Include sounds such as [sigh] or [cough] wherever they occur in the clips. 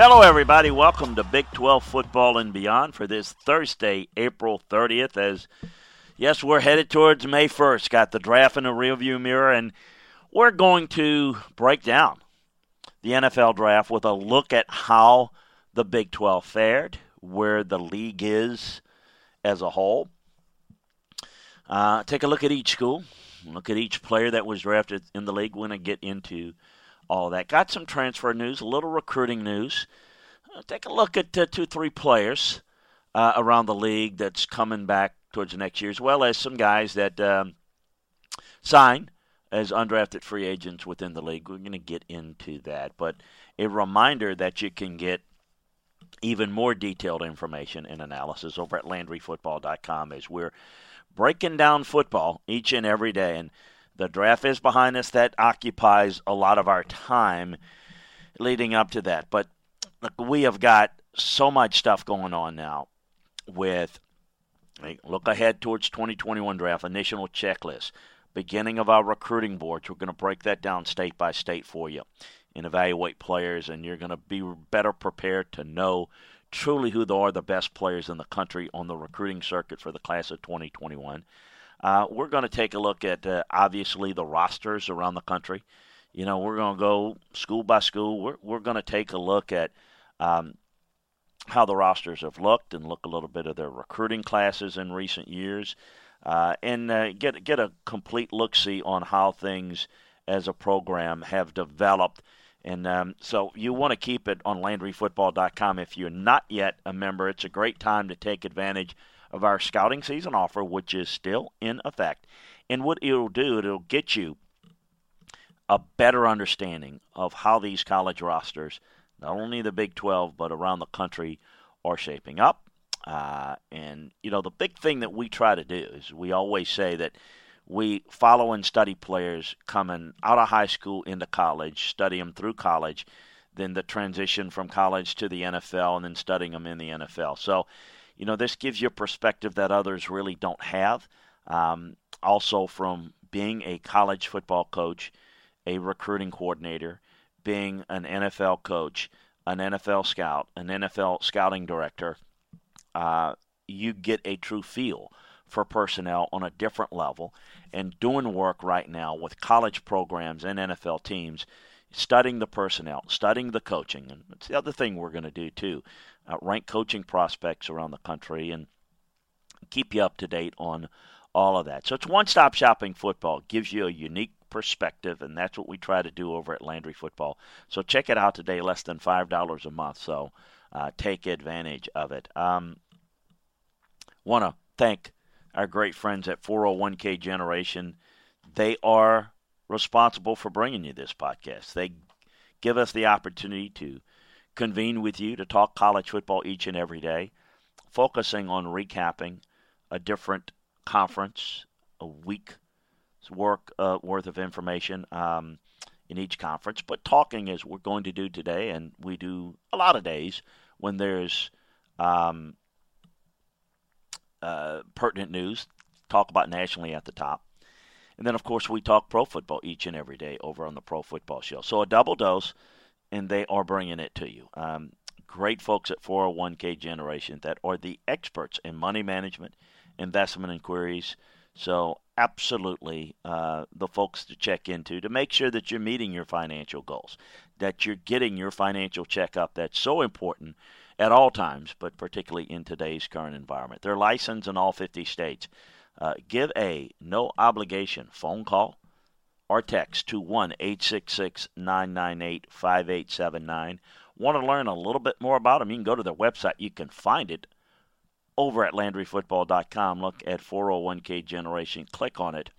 Hello, everybody. Welcome to Big 12 Football and Beyond for this Thursday, April 30th. As yes, we're headed towards May 1st. Got the draft in the rearview mirror, and we're going to break down the NFL draft with a look at how the Big 12 fared, where the league is as a whole. Uh, take a look at each school, look at each player that was drafted in the league. We're going to get into all that. Got some transfer news, a little recruiting news. Uh, take a look at uh, two, three players uh, around the league that's coming back towards the next year, as well as some guys that um, sign as undrafted free agents within the league. We're going to get into that. But a reminder that you can get even more detailed information and analysis over at LandryFootball.com as we're breaking down football each and every day. And the draft is behind us. That occupies a lot of our time leading up to that. But look, we have got so much stuff going on now with look ahead towards 2021 draft, initial checklist, beginning of our recruiting boards. We're going to break that down state by state for you and evaluate players, and you're going to be better prepared to know truly who are the best players in the country on the recruiting circuit for the class of 2021. Uh, we're going to take a look at uh, obviously the rosters around the country. You know, we're going to go school by school. We're we're going to take a look at um, how the rosters have looked and look a little bit of their recruiting classes in recent years, uh, and uh, get get a complete look see on how things as a program have developed. And um, so you want to keep it on LandryFootball.com. If you're not yet a member, it's a great time to take advantage of our scouting season offer, which is still in effect. And what it'll do, it'll get you a better understanding of how these college rosters, not only the Big 12, but around the country, are shaping up. Uh, and, you know, the big thing that we try to do is we always say that we follow and study players coming out of high school into college, study them through college, then the transition from college to the NFL, and then studying them in the NFL. So, you know, this gives you a perspective that others really don't have. Um, also, from being a college football coach, a recruiting coordinator, being an NFL coach, an NFL scout, an NFL scouting director, uh, you get a true feel for personnel on a different level and doing work right now with college programs and NFL teams, studying the personnel, studying the coaching. And it's the other thing we're going to do too uh, rank coaching prospects around the country, and keep you up to date on all of that. So it's one stop shopping football. It gives you a unique perspective, and that's what we try to do over at Landry Football. So check it out today, less than $5 a month. So uh, take advantage of it. Um, Want to thank our great friends at 401k Generation. They are responsible for bringing you this podcast. They give us the opportunity to convene with you to talk college football each and every day, focusing on recapping a different conference, a week's work uh, worth of information um, in each conference, but talking as we're going to do today, and we do a lot of days when there's um, uh, pertinent news, talk about nationally at the top. And then, of course, we talk pro football each and every day over on the Pro Football Show. So a double dose, and they are bringing it to you. Um, great folks at 401k Generation that are the experts in money management, investment inquiries. So, absolutely, uh, the folks to check into to make sure that you're meeting your financial goals, that you're getting your financial checkup. That's so important at all times, but particularly in today's current environment. They're licensed in all 50 states. Uh, give a no obligation phone call or text to 1 866 998 5879. Want to learn a little bit more about them? You can go to their website. You can find it over at LandryFootball.com. Look at 401k Generation, click on it,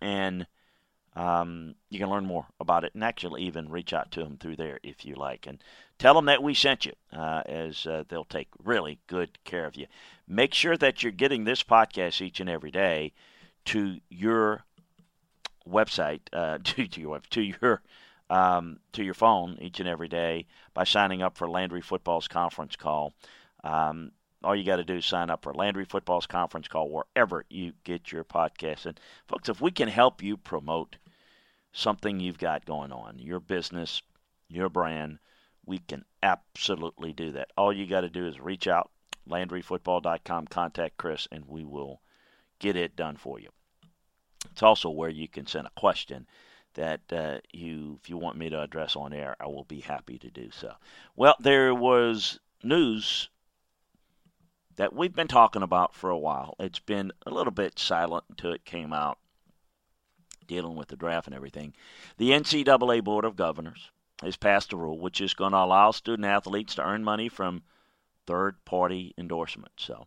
and um, you can learn more about it and actually even reach out to them through there if you like. And tell them that we sent you, uh, as uh, they'll take really good care of you. Make sure that you're getting this podcast each and every day to your website, uh, [laughs] to, to your to your um, to your phone each and every day by signing up for Landry Football's conference call. Um, all you got to do is sign up for Landry Football's conference call wherever you get your podcast. And folks, if we can help you promote something you've got going on, your business, your brand, we can absolutely do that. All you got to do is reach out, LandryFootball.com, contact Chris, and we will get it done for you. It's also where you can send a question that uh, you, if you want me to address on air, I will be happy to do so. Well, there was news that we've been talking about for a while. It's been a little bit silent until it came out, dealing with the draft and everything. The NCAA Board of Governors has passed a rule which is going to allow student athletes to earn money from third party endorsements. So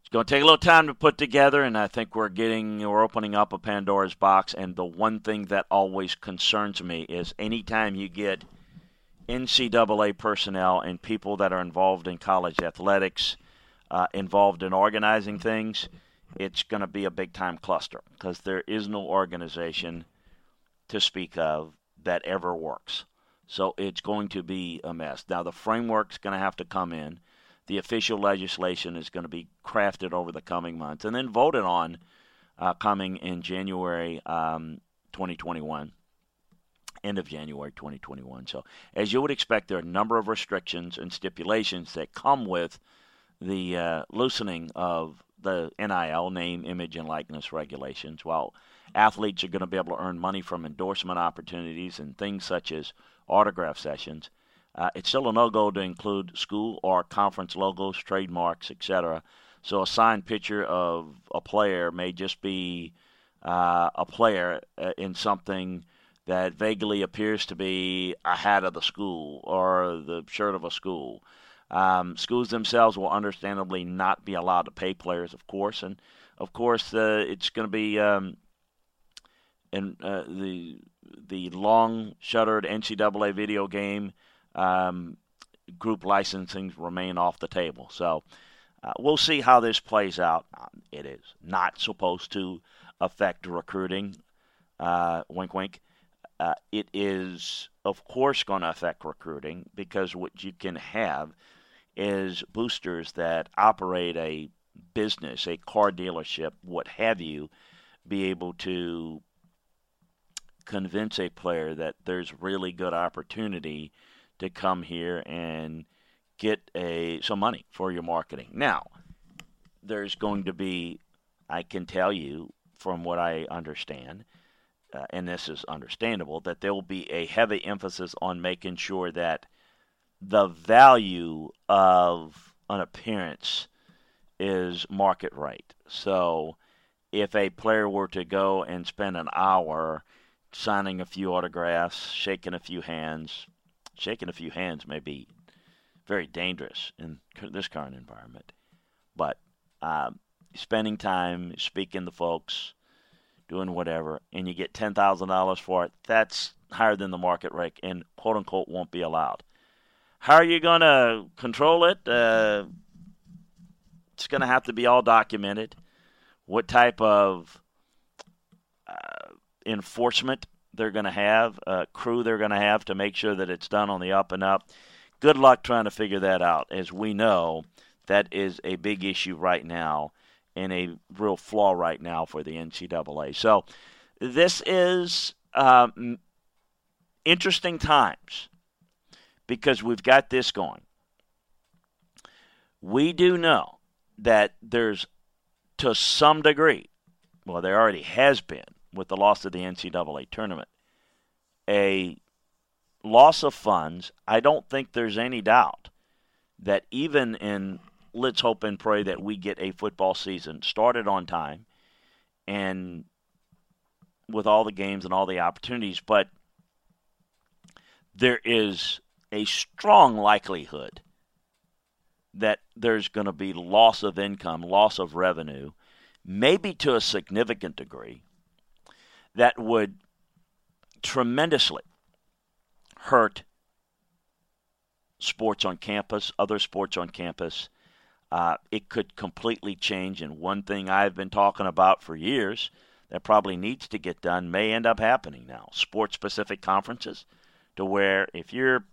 it's going to take a little time to put together, and I think we're getting, we're opening up a Pandora's box. And the one thing that always concerns me is anytime you get NCAA personnel and people that are involved in college athletics uh, involved in organizing things, it's going to be a big time cluster because there is no organization to speak of that ever works. So it's going to be a mess. Now, the framework's going to have to come in. The official legislation is going to be crafted over the coming months and then voted on uh, coming in January um, 2021 end of January 2021. So, as you would expect, there are a number of restrictions and stipulations that come with the uh, loosening of the NIL name, image, and likeness regulations. While athletes are going to be able to earn money from endorsement opportunities and things such as autograph sessions, uh, it's still a no-go to include school or conference logos, trademarks, etc. So a signed picture of a player may just be uh, a player uh, in something that vaguely appears to be a hat of the school or the shirt of a school. Um, schools themselves will understandably not be allowed to pay players, of course, and of course uh, it's going to be um, uh, the the long shuttered NCAA video game um, group licensing remain off the table. So uh, we'll see how this plays out. It is not supposed to affect recruiting. Uh, wink, wink. Uh, it is, of course, going to affect recruiting because what you can have is boosters that operate a business, a car dealership, what have you, be able to convince a player that there's really good opportunity to come here and get a some money for your marketing. Now, there's going to be I can tell you from what I understand, uh, and this is understandable, that there will be a heavy emphasis on making sure that the value of an appearance is market rate. So if a player were to go and spend an hour signing a few autographs, shaking a few hands, shaking a few hands may be very dangerous in this current environment. But um, spending time speaking to folks, doing whatever, and you get $10,000 for it, that's higher than the market rate and quote unquote won't be allowed. How are you going to control it? Uh, it's going to have to be all documented. What type of uh, enforcement they're going to have, uh, crew they're going to have to make sure that it's done on the up and up. Good luck trying to figure that out. As we know, That is a big issue right now and a real flaw right now for the NCAA. So this is um, interesting times because we've got this going. We do know that there's, to some degree, well, there already has been with the loss of the NCAA tournament, a loss of funds. I don't think there's any doubt that even in let's hope and pray that we get a football season started on time and with all the games and all the opportunities, but there is a strong likelihood that there's going to be loss of income, loss of revenue, maybe to a significant degree, that would tremendously hurt sports on campus, other sports on campus. Uh, it could completely change. And one thing I've been talking about for years that probably needs to get done may end up happening now sports specific conferences, to where if you're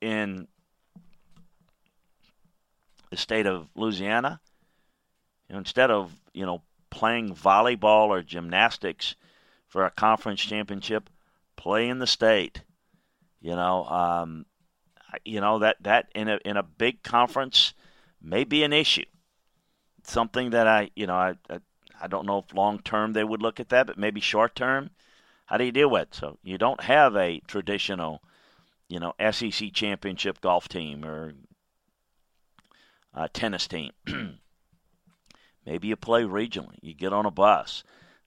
in the state of Louisiana, instead of you know playing volleyball or gymnastics for a conference championship, play in the state. You know, um, you know that that in a in a big conference may be an issue. Something that I you know I I, I don't know if long term they would look at that, but maybe short term. How do you deal with it? So you don't have a traditional, you know, SEC championship golf team or uh, tennis team. [clears throat] Maybe you play regionally. You get on a bus.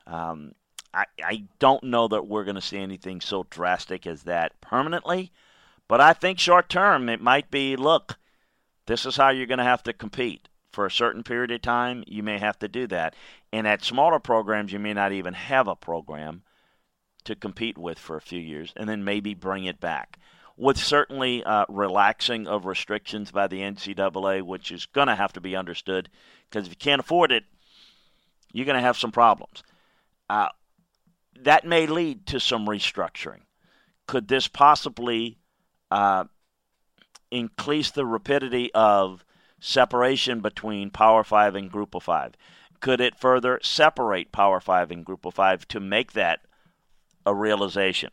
Um, I, I don't know that we're going to see anything so drastic as that permanently, but I think short term it might be look, this is how you're going to have to compete. For a certain period of time, you may have to do that. And at smaller programs, you may not even have a program to compete with for a few years and then maybe bring it back with certainly uh, relaxing of restrictions by the NCAA, which is going to have to be understood because if you can't afford it, you're going to have some problems. Uh, that may lead to some restructuring. Could this possibly uh, increase the rapidity of separation between Power 5 and Group of 5? Could it further separate Power 5 and Group of 5 to make that a realization?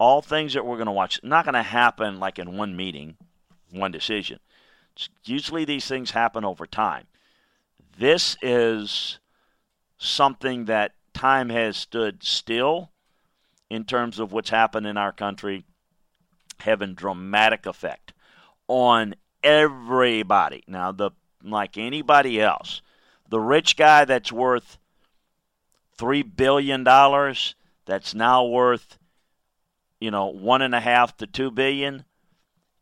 All things that we're going to watch not going to happen like in one meeting, one decision. usually these things happen over time. This is something that time has stood still in terms of what's happened in our country, having dramatic effect on everybody. Now, the like anybody else, the rich guy that's worth three billion dollars, that's now worth you know, one and a half to two billion.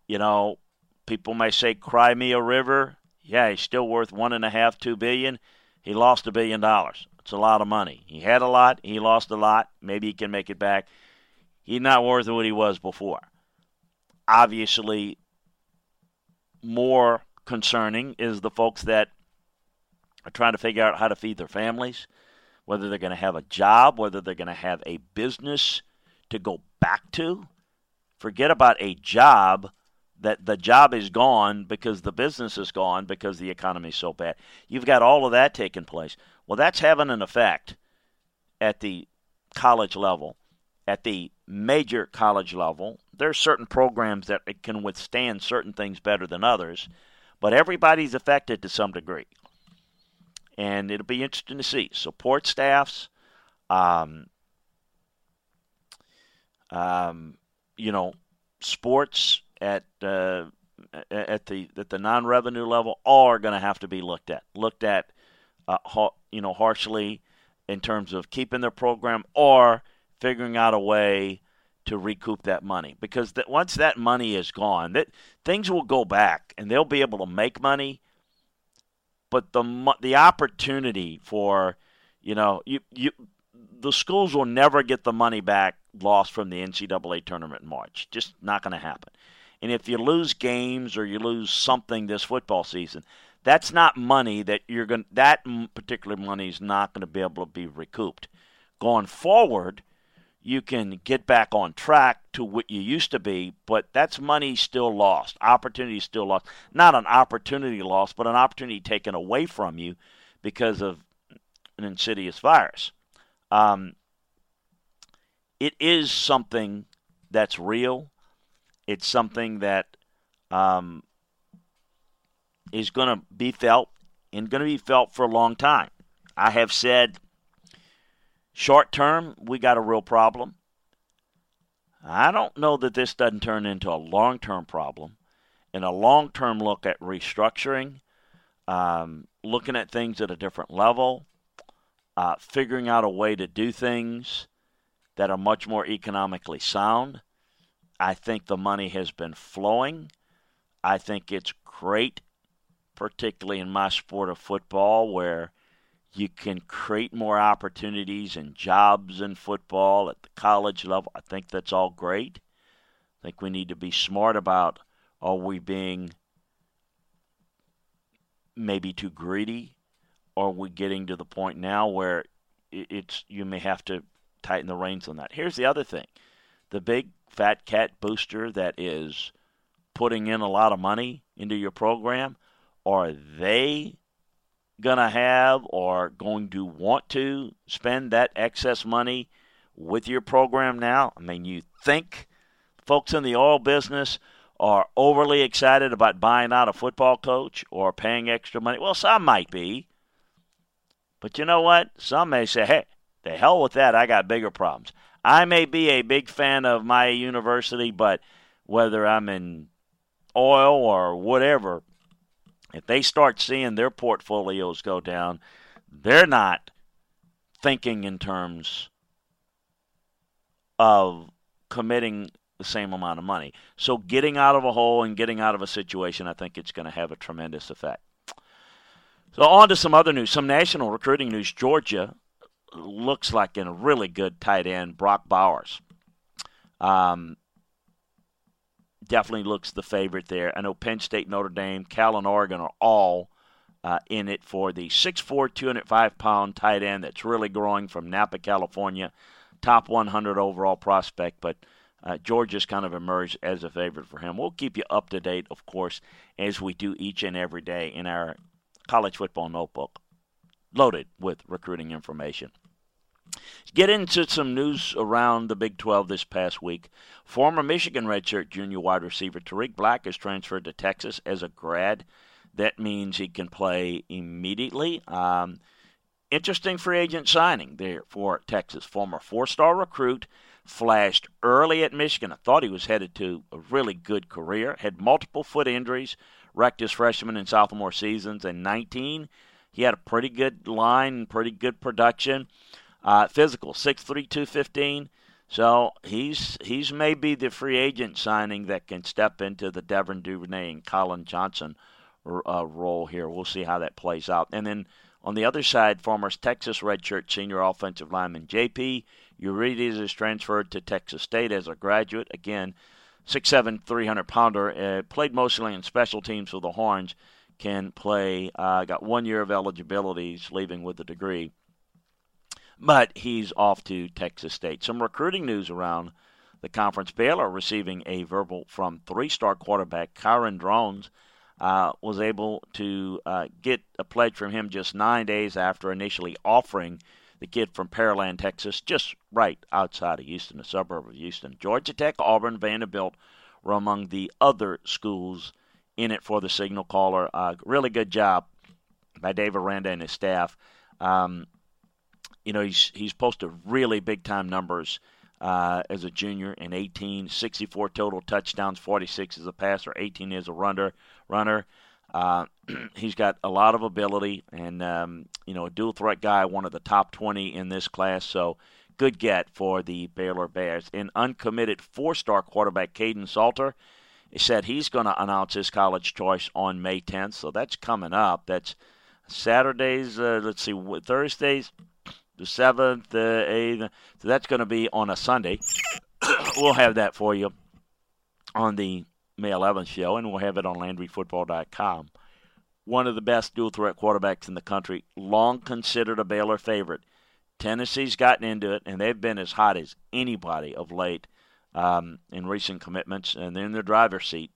You know, people may say, "Cry me a river." Yeah, he's still worth one and a half, two billion. He lost a billion dollars. It's a lot of money. He had a lot. He lost a lot. Maybe he can make it back. He's not worth what he was before. Obviously, more concerning is the folks that are trying to figure out how to feed their families, whether they're going to have a job, whether they're going to have a business to go back to. Forget about a job that the job is gone because the business is gone because the economy is so bad. You've got all of that taking place. Well, that's having an effect at the college level, at the major college level. There are certain programs that can withstand certain things better than others, but everybody's affected to some degree. And it'll be interesting to see. Support staffs, um, um, you know, sports at uh, at the at the non-revenue level are going to have to be looked at, looked at, uh, ha- you know, harshly in terms of keeping their program or figuring out a way to recoup that money. Because that once that money is gone, that things will go back and they'll be able to make money, but the the opportunity for you know you you the schools will never get the money back lost from the NCAA tournament in March. Just not going to happen. And if you lose games or you lose something this football season, that's not money that you're going. That particular money is not going to be able to be recouped. Going forward, you can get back on track to what you used to be, but that's money still lost, opportunity still lost. Not an opportunity lost, but an opportunity taken away from you because of an insidious virus. Um, it is something that's real. It's something that um, is going to be felt and going to be felt for a long time. I have said short term, we got a real problem. I don't know that this doesn't turn into a long term problem. And a long term look at restructuring, um, looking at things at a different level, uh, figuring out a way to do things that are much more economically sound. I think the money has been flowing. I think it's great, particularly in my sport of football, where you can create more opportunities and jobs in football at the college level. I think that's all great. I think we need to be smart about are we being maybe too greedy? Are we getting to the point now where it's you may have to tighten the reins on that? Here's the other thing the big fat cat booster that is putting in a lot of money into your program, are they to have or going to want to spend that excess money with your program now? I mean, you think folks in the oil business are overly excited about buying out a football coach or paying extra money? Well, some might be. But you know what? Some may say, hey, the hell with that. I got bigger problems. I may be a big fan of my university, but whether I'm in oil or whatever, if they start seeing their portfolios go down, they're not thinking in terms of committing the same amount of money. So getting out of a hole and getting out of a situation, I think it's going to have a tremendous effect. So on to some other news, some national recruiting news. Georgia looks like in a really good tight end, Brock Bowers. Um, definitely looks the favorite there. I know Penn State, Notre Dame, Cal, and Oregon are all uh, in it for the 6'4", 205 pound tight end that's really growing from Napa, California. Top 100 overall prospect, but uh, Georgia's kind of emerged as a favorite for him. We'll keep you up to date, of course, as we do each and every day in our college football notebook, loaded with recruiting information. Get into some news around the Big 12 this past week. Former Michigan redshirt junior wide receiver Tariq Black has transferred to Texas as a grad. That means he can play immediately. Um, interesting free agent signing there for Texas. Former four star recruit flashed early at Michigan. I thought he was headed to a really good career. Had multiple foot injuries, wrecked his freshman and sophomore seasons. In 19, he had a pretty good line, pretty good production. Uh, physical, 6'3", 215. So he's he's maybe the free agent signing that can step into the Devin Duvernay and Collin Johnson uh, role here. We'll see how that plays out. And then on the other side, former Texas redshirt senior offensive lineman J.P. Urquidez is transferred to Texas State as a graduate. Again, 6'7", 300 pounder. Uh, played mostly in special teams for the Horns. Can play. Uh, got one year of eligibility. Leaving with a degree but he's off to Texas State. Some recruiting news around the conference. Baylor receiving a verbal from three-star quarterback Kyron Drones. Uh, was able to uh, get a pledge from him just nine days after initially offering the kid from Pearland, Texas, just right outside of Houston, a suburb of Houston. Georgia Tech, Auburn, Vanderbilt were among the other schools in it for the signal caller. Uh, really good job by Dave Aranda and his staff. Um, you know, he's he's posted really big time numbers uh, as a junior in 18, 64 total touchdowns, 46 as a passer, 18 as a runner. Runner. Uh, [clears throat] he's got a lot of ability and um, you know a dual threat guy, one of the top 20 in this class. So good get for the Baylor Bears. An uncommitted four-star quarterback, Kaidon Salter, said he's going to announce his college choice on May 10th. So that's coming up. That's Saturdays. Uh, let's see, Thursdays the 7th, the 8th. So that's going to be on a Sunday. [coughs] we'll have that for you on the May 11th show, and we'll have it on LandryFootball.com. One of the best dual threat quarterbacks in the country, long considered a Baylor favorite, Tennessee's gotten into it, and they've been as hot as anybody of late um, in recent commitments, and they're in the driver's seat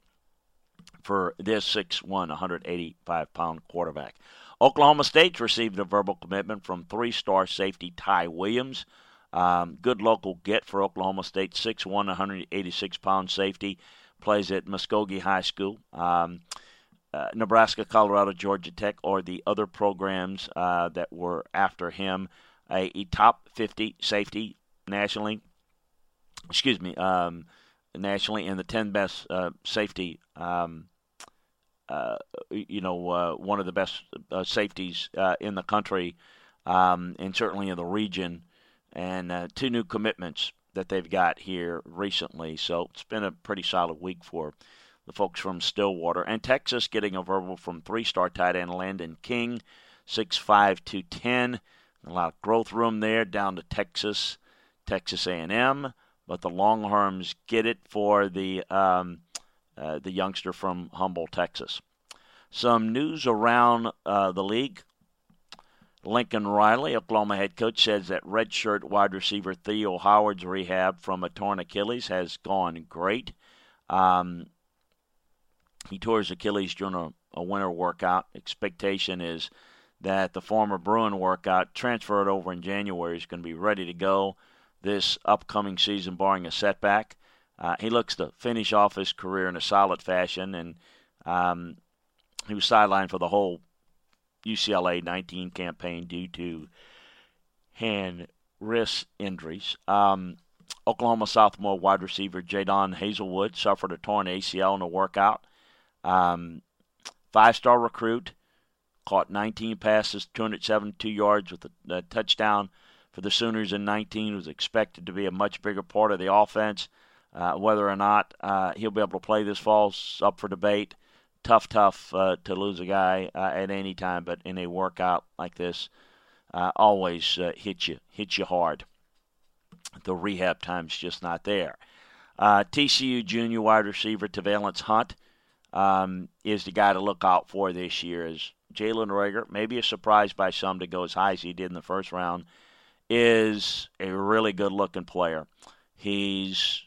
for this 6'1", 185 pound quarterback. Oklahoma State's received a verbal commitment from three star safety Ty Williams. Um, good local get for Oklahoma State, 6'1", 186 pound safety, plays at Muskogee High School. Um, uh, Nebraska, Colorado, Georgia Tech, or the other programs uh, that were after him. A, a, top 50 safety nationally. Excuse me, um, nationally, and the 10 best uh, safety um, uh, you know, uh, one of the best uh, safeties in the country, um, and certainly in the region, and two new commitments that they've got here recently. So it's been a pretty solid week for the folks from Stillwater. And Texas getting a verbal from three-star tight end Landon King, 6'5", 210. A lot of growth room there down to Texas, Texas A&M. But the Longhorns get it for the um, – uh, the youngster from Humble, Texas. Some news around uh, the league. Lincoln Riley, Oklahoma head coach, says that redshirt wide receiver Theo Howard's rehab from a torn Achilles has gone great. Um, he tore his Achilles during a, a winter workout. Expectation is that the former Bruin workout transferred over in January is going to be ready to go this upcoming season, barring a setback. Uh, he looks to finish off his career in a solid fashion, and um, he was sidelined for the whole UCLA 19 campaign due to hand wrist injuries. Um, Oklahoma sophomore wide receiver Jadon Haselwood suffered a torn ACL in a workout. Um, Five star recruit, caught 19 passes, 272 yards with a, a touchdown for the Sooners in 19. Was expected to be a much bigger part of the offense. Uh, whether or not uh, he'll be able to play this fall's up for debate. Tough, tough uh, to lose a guy uh, at any time, but in a workout like this, uh, always uh, hit you, hit you hard. The rehab time's just not there. TCU junior wide receiver Te'Vailance Hunt um, is the guy to look out for this year. As Jalen Reagor, maybe a surprise by some to go as high as he did in the first round, is a really good looking player. He's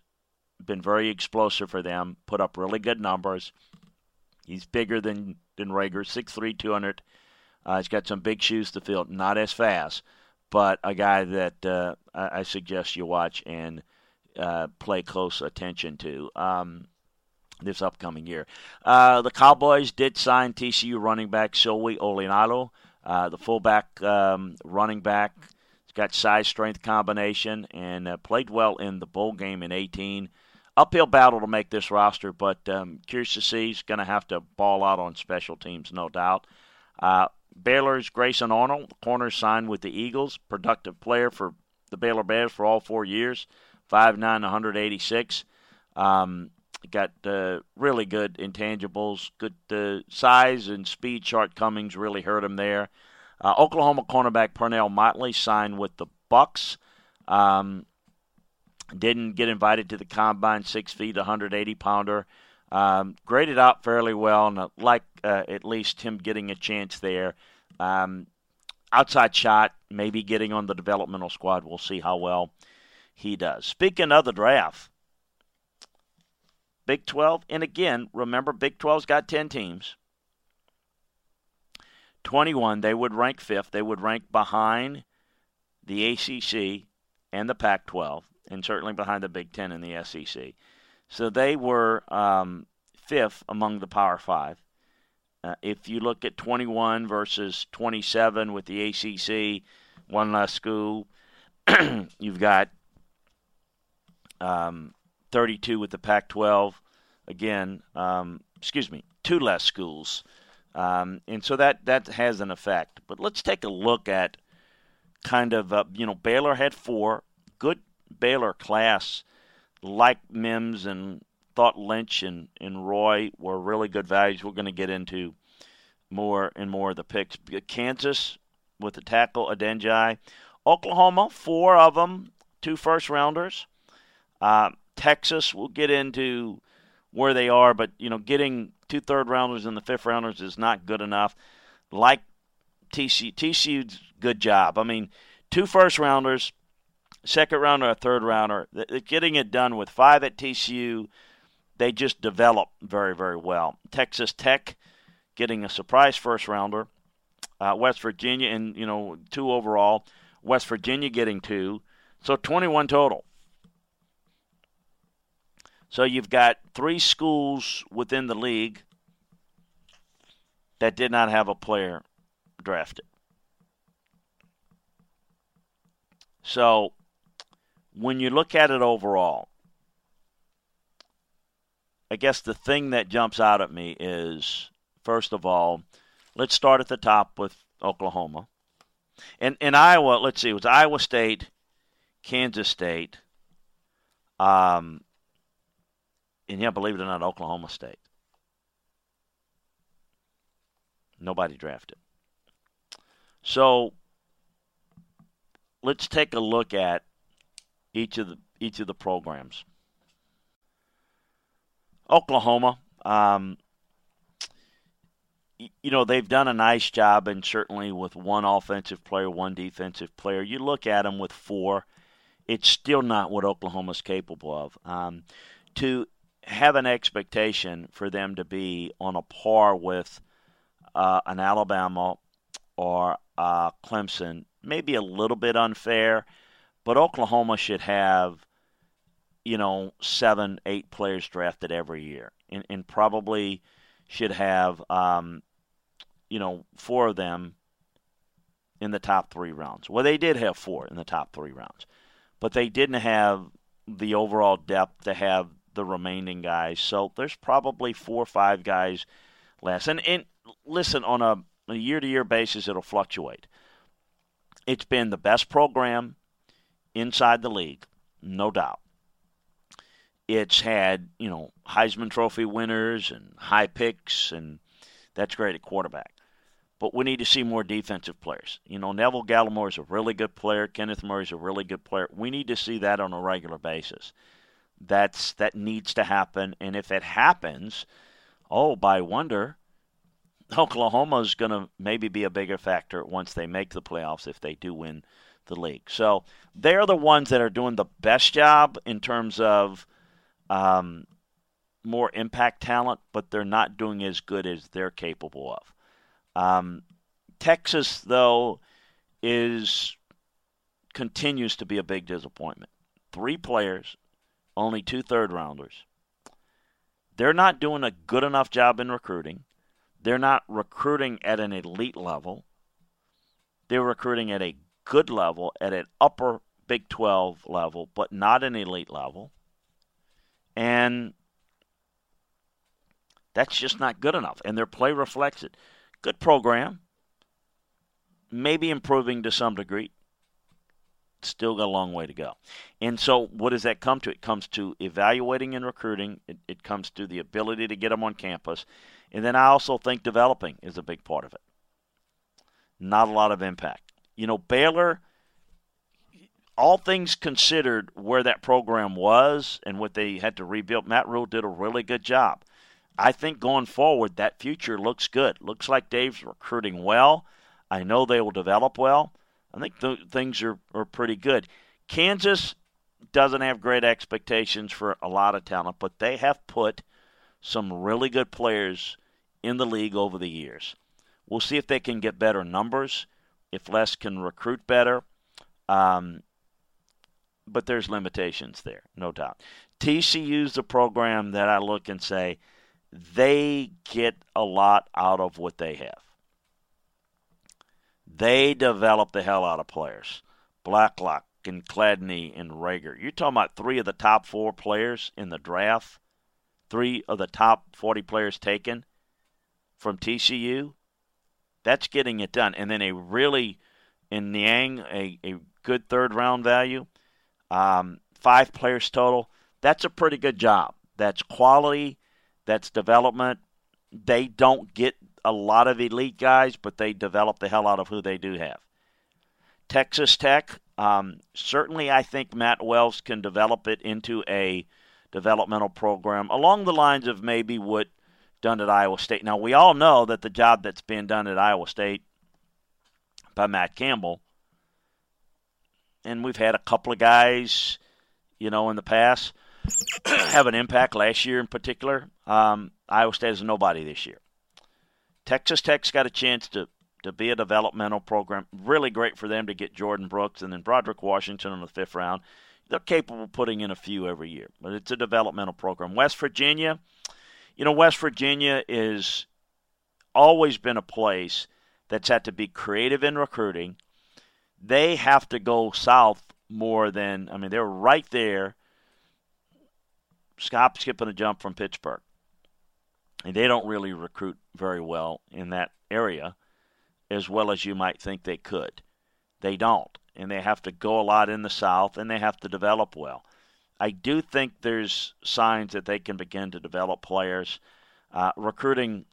been very explosive for them, put up really good numbers. He's bigger than, than Reagor, 6'3", 200. Uh, he's got some big shoes to fill, not as fast, but a guy that uh, I, I, suggest you watch and uh, play close attention to um, this upcoming year. Uh, the Cowboys did sign TCU running back Sewo Olonilua, uh, the fullback um, running back. He's got size strength combination and uh, played well in the bowl game in 18 uphill battle to make this roster, but um, curious to see. He's going to have to ball out on special teams, no doubt. Uh, Baylor's Grayland Arnold, corner signed with the Eagles, productive player for the Baylor Bears for all four years, 5'9", 186. Um, got uh, really good intangibles, good uh, size and speed shortcomings really hurt him there. Uh, Oklahoma cornerback Parnell Motley signed with the Bucks. Um, didn't get invited to the combine, six feet, 180 pounder. Um, graded out fairly well, and I like uh, at least him getting a chance there. Um, outside shot, maybe getting on the developmental squad. We'll see how well he does. Speaking of the draft, Big 12, and again, remember, Big 12's got 10 teams. 21, they would rank fifth. They would rank behind the ACC and the Pac 12 and certainly behind the Big Ten and the SEC. So they were um, fifth among the Power Five. Uh, if you look at 21 versus 27 with the ACC, one less school, [clears throat] you've got um, 32 with the Pac 12. Again, um, excuse me, two less schools. Um, and so that, that has an effect. But let's take a look at kind of, uh, you know, Baylor had four, good Baylor class, like Mims and thought Lynch and, and Roy were really good values. We're going to get into more and more of the picks. Kansas with the tackle Adeniji. Oklahoma, four of them, two first rounders. Uh, Texas, we'll get into where they are, but you know, getting two third rounders and the fifth rounders is not good enough. Like TCU, TCU's good job. I mean, two first rounders, second rounder, a third rounder. Getting it done with five at TCU, they just develop very, very well. Texas Tech getting a surprise first rounder. Uh, West Virginia, and you know, two overall. West Virginia getting two, so 21 total. So you've got three schools within the league that did not have a player drafted. So when you look at it overall, I guess the thing that jumps out at me is first of all, let's start at the top with Oklahoma. And in Iowa, let's see, it was Iowa State, Kansas State, um, and yeah, believe it or not, Oklahoma State. Nobody drafted. So let's take a look at each of the each of the programs. Oklahoma, um, you know they've done a nice job, and certainly with one offensive player, one defensive player. You look at them with four, it's still not what Oklahoma's capable of. Um, to have an expectation for them to be on a par with uh, an Alabama or uh, Clemson maybe a little bit unfair, but Oklahoma should have, you know, seven, eight players drafted every year, and, and probably should have, um, you know, four of them in the top three rounds. Well, they did have four in the top three rounds, but they didn't have the overall depth to have the remaining guys. So there's probably four or five guys less. And, and listen, on a, a year-to-year basis, it'll fluctuate. It's been the best program inside the league, no doubt. It's had, you know, Heisman Trophy winners and high picks, and that's great at quarterback. But we need to see more defensive players. You know, Neville Gallimore is a really good player. Kenneth Murray is a really good player. We need to see that on a regular basis. That's that needs to happen, and if it happens, oh, by wonder, Oklahoma is going to maybe be a bigger factor once they make the playoffs if they do win the league. So they're the ones that are doing the best job in terms of um, more impact talent, but they're not doing as good as they're capable of. Um, Texas, though, is continues to be a big disappointment. Three players, only two third rounders. They're not doing a good enough job in recruiting. They're not recruiting at an elite level. They're recruiting at a good level, at an upper Big 12 level, but not an elite level. And that's just not good enough. And their play reflects it. Good program, maybe improving to some degree. Still got a long way to go. And so, what does that come to? It comes to evaluating and recruiting, it, it comes to the ability to get them on campus, and then I also think developing is a big part of it. Not a lot of impact. You know, Baylor, all things considered, where that program was and what they had to rebuild, Matt Rhule did a really good job. I think going forward, that future looks good. Looks like Dave's recruiting well. I know they will develop well. I think th- things are, are pretty good. Kansas doesn't have great expectations for a lot of talent, but they have put – some really good players in the league over the years. We'll see if they can get better numbers, if Les can recruit better. Um, but there's limitations there, no doubt. TCU's the program that I look and say they get a lot out of what they have. They develop the hell out of players. Blacklock and Gladney and Reagor. You're talking about three of the top four players in the draft three of the top 40 players taken from TCU, that's getting it done. And then a really, in Niang, a, a good third round value, um, five players total. That's a pretty good job. That's quality, that's development. They don't get a lot of elite guys, but they develop the hell out of who they do have. Texas Tech, um, certainly I think Matt Wells can develop it into a developmental program along the lines of maybe what done at Iowa State. Now we all know that the job that's being done at Iowa State by Matt Campbell and we've had a couple of guys, you know, in the past [clears throat] have an impact. Last year in particular, um, Iowa State is nobody this year. Texas Tech's got a chance to to be a developmental program. Really great for them to get Jordyn Brooks and then Broderick Washington in the fifth round. They're capable of putting in a few every year, but it's a developmental program. West Virginia, you know, West Virginia is always been a place that's had to be creative in recruiting. They have to go south more than I mean they're right there. Stop skipping a jump from Pittsburgh. And they don't really recruit very well in that area as well as you might think they could. They don't. And they have to go a lot in the South and they have to develop well. I do think there's signs that they can begin to develop players. Uh, recruiting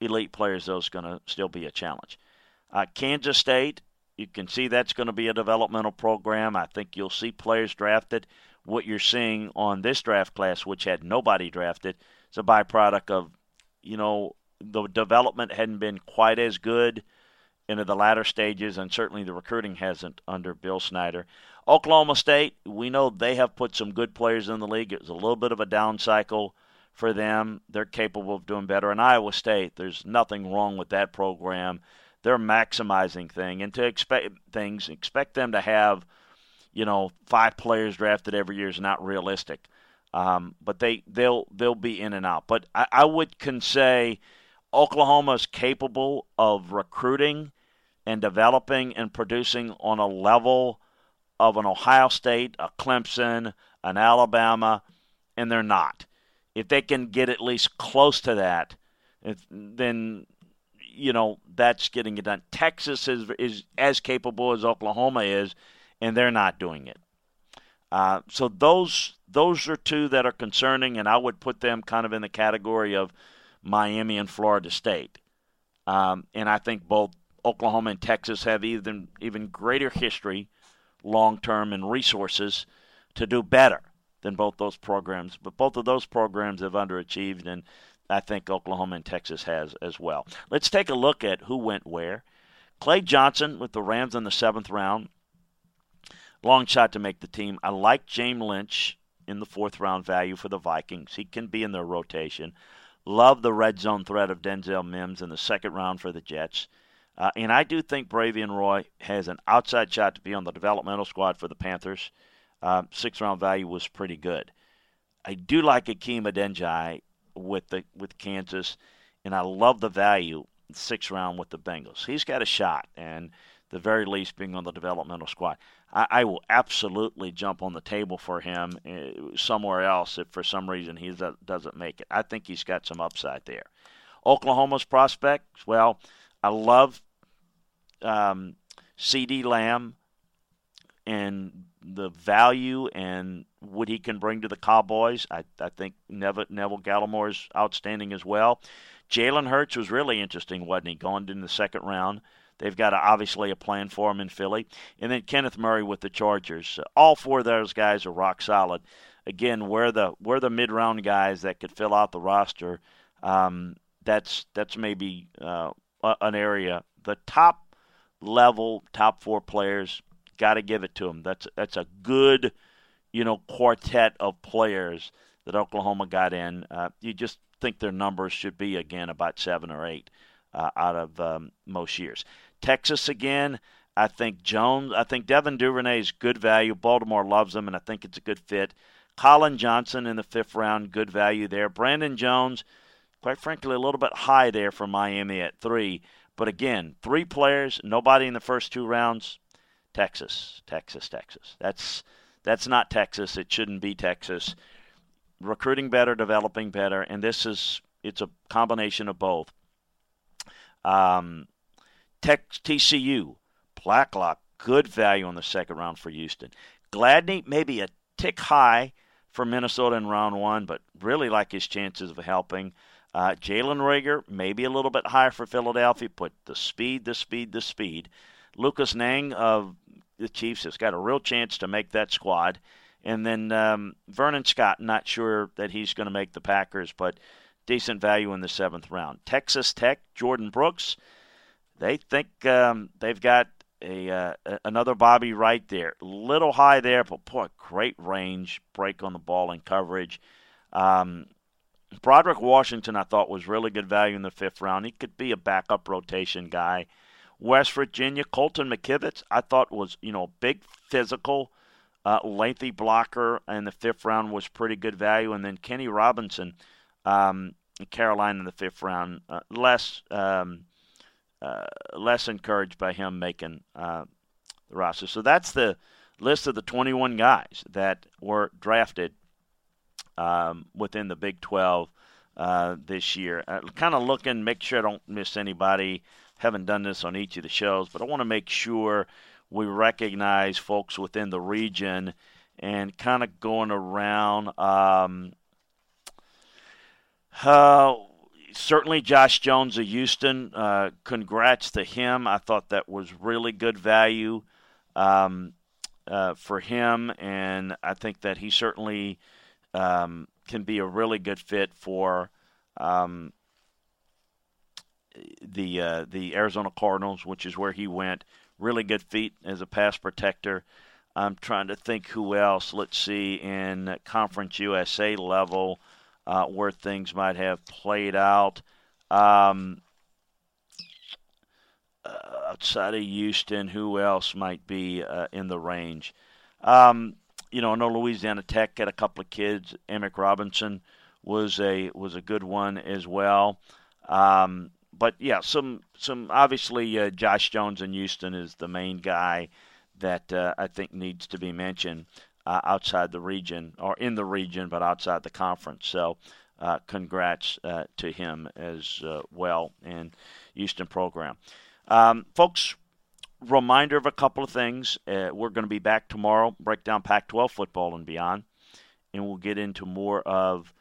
elite players, though, is going to still be a challenge. Uh, Kansas State, you can see that's going to be a developmental program. I think you'll see players drafted. What you're seeing on this draft class, which had nobody drafted, is a byproduct of, you know, the development hadn't been quite as good into the latter stages, and certainly the recruiting hasn't under Bill Snyder. Oklahoma State, we know they have put some good players in the league. It was a little bit of a down cycle for them. They're capable of doing better. And Iowa State, there's nothing wrong with that program. They're maximizing thing, and to expect things, expect them to have, you know, five players drafted every year is not realistic. Um, but they they'll they'll be in and out. But I, I would can say Oklahoma is capable of recruiting and developing and producing on a level of an Ohio State, a Clemson, an Alabama, and they're not. If they can get at least close to that, if, then you know that's getting it done. Texas is is as capable as Oklahoma is, and they're not doing it. Uh, so those those are two that are concerning, and I would put them kind of in the category of Miami and Florida State. Um, and I think both Oklahoma and Texas have even even greater history, long term, and resources to do better than both those programs. But both of those programs have underachieved, and I think Oklahoma and Texas has as well. Let's take a look at who went where. Clay Johnson with the Rams in the seventh round. Long shot to make the team. I like James Lynch in the fourth round value for the Vikings. He can be in their rotation. Love the red zone threat of Denzel Mims in the second round for the Jets. Uh, and I do think Bravvion Roy has an outside shot to be on the developmental squad for the Panthers. Uh, six round value was pretty good. I do like Hakeem Adeniji with the with Kansas, and I love the value six round with the Bengals. He's got a shot, and the very least being on the developmental squad. I, I will absolutely jump on the table for him uh, somewhere else if for some reason he doesn't make it. I think he's got some upside there. Oklahoma's prospects, well, I love um, CeeDee Lamb and the value and what he can bring to the Cowboys. I, I think Neville, Neville Gallimore is outstanding as well. Jalen Hurts was really interesting, wasn't he? Going in the second round. They've got a, obviously a plan for him in Philly. And then Kenneth Murray with the Chargers. All four of those guys are rock solid. Again, we're the we're the mid round guys that could fill out the roster. Um, that's that's maybe uh, an area. The top level, top four players, got to give it to them. That's that's a good, you know, quartet of players that Oklahoma got in. Uh, you just think their numbers should be again about seven or eight uh, out of um, most years. Texas again. I think Jones. I think Devin Duvernay is good value. Baltimore loves him, and I think it's a good fit. Collin Johnson in the fifth round, good value there. Brandon Jones, quite frankly, a little bit high there for Miami at three. But again, three players, nobody in the first two rounds. Texas, Texas, Texas. That's that's not Texas. It shouldn't be Texas. Recruiting better, developing better, and this is it's a combination of both. Um, Tech, TCU, Blacklock, good value in the second round for Houston. Gladney, maybe a tick high for Minnesota in round one, but really like his chances of helping. Uh, Jalen Reagor, maybe a little bit higher for Philadelphia, but the speed, the speed, the speed. Lucas Niang of the Chiefs has got a real chance to make that squad. And then um, Vernon Scott, not sure that he's going to make the Packers, but decent value in the seventh round. Texas Tech, Jordyn Brooks, they think um, they've got a uh, another Bobby right there, little high there, but boy, great range, break on the ball and coverage. Um, Broderick Washington, I thought was really good value in the fifth round. He could be a backup rotation guy. West Virginia, Colton McKivitz, I thought was you know big physical, uh, lengthy blocker in the fifth round was pretty good value, and then Kenny Robinson, um, Carolina in the fifth round, uh, less um, uh, less encouraged by him making uh, the roster. So that's the list of the 21 guys that were drafted um, within the Big 12 uh, this year. Uh, kind of looking, make sure I don't miss anybody. Haven't done this on each of the shows, but I want to make sure we recognize folks within the region and kind of going around. Um, uh, certainly, Josh Jones of Houston. Uh, congrats to him. I thought that was really good value um, uh, for him, and I think that he certainly um, can be a really good fit for um, the uh, the Arizona Cardinals, which is where he went. Really good feet as a pass protector. I'm trying to think who else. Let's see in Conference USA level uh, where things might have played out. Um, uh, outside of Houston, who else might be uh, in the range? Um, you know, I know Louisiana Tech had a couple of kids. Amik Robinson was a was a good one as well. Um, but yeah, some some obviously uh, Josh Jones in Houston is the main guy that uh, I think needs to be mentioned uh, outside the region or in the region, but outside the conference. So. Uh, congrats uh, to him as uh, well and Houston program. Um, folks, reminder of a couple of things. Uh, we're going to be back tomorrow, break down Pac 12 football and beyond, and we'll get into more of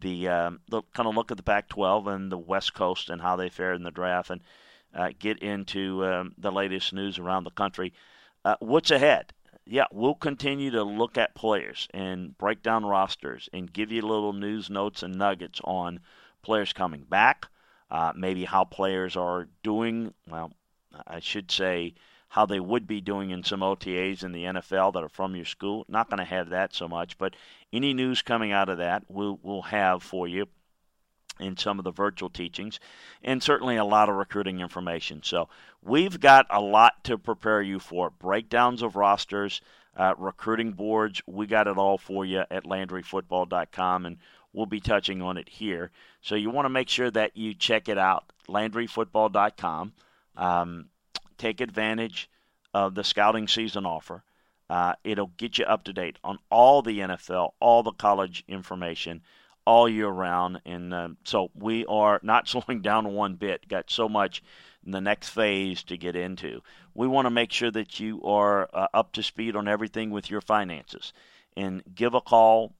the, um, the kind of look at the Pac 12 and the West Coast and how they fared in the draft and uh, get into um, the latest news around the country. Uh, what's ahead? Yeah, we'll continue to look at players and break down rosters and give you little news notes and nuggets on players coming back, uh, maybe how players are doing. Well, I should say how they would be doing in some OTAs in the NFL that are from your school. Not going to have that so much, but any news coming out of that we'll, we'll have for you in some of the virtual teachings, and certainly a lot of recruiting information. So we've got a lot to prepare you for breakdowns of rosters, uh, recruiting boards. We got it all for you at LandryFootball.com, and we'll be touching on it here. So you want to make sure that you check it out, LandryFootball.com. Um, take advantage of the scouting season offer. Uh, it'll get you up to date on all the NFL, all the college information, all year round. And uh, so we are not [laughs] slowing down one bit. Got so much in the next phase to get into. We want to make sure that you are uh, up to speed on everything with your finances. And give a call,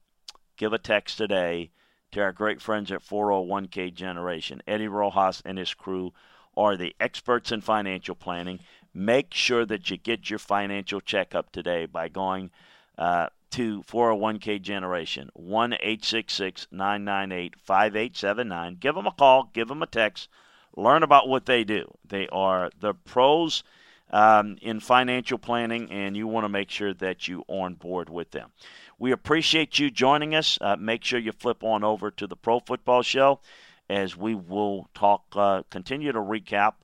give a text today to our great friends at 401k Generation. Eddie Rojas and his crew are the experts in financial planning. Make sure that you get your financial checkup today by going uh, to 401k Generation, 1 866 998 5879. Give them a call, give them a text, learn about what they do. They are the pros um, in financial planning, and you want to make sure that you are on board with them. We appreciate you joining us. Uh, make sure you flip on over to the Pro Football Show as we will talk, uh, continue to recap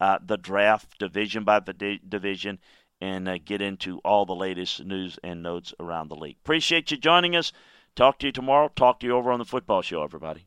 uh, the draft division by division and uh, get into all the latest news and notes around the league. Appreciate you joining us. Talk to you tomorrow. Talk to you over on the football show, everybody.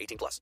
18 plus.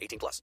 18 plus.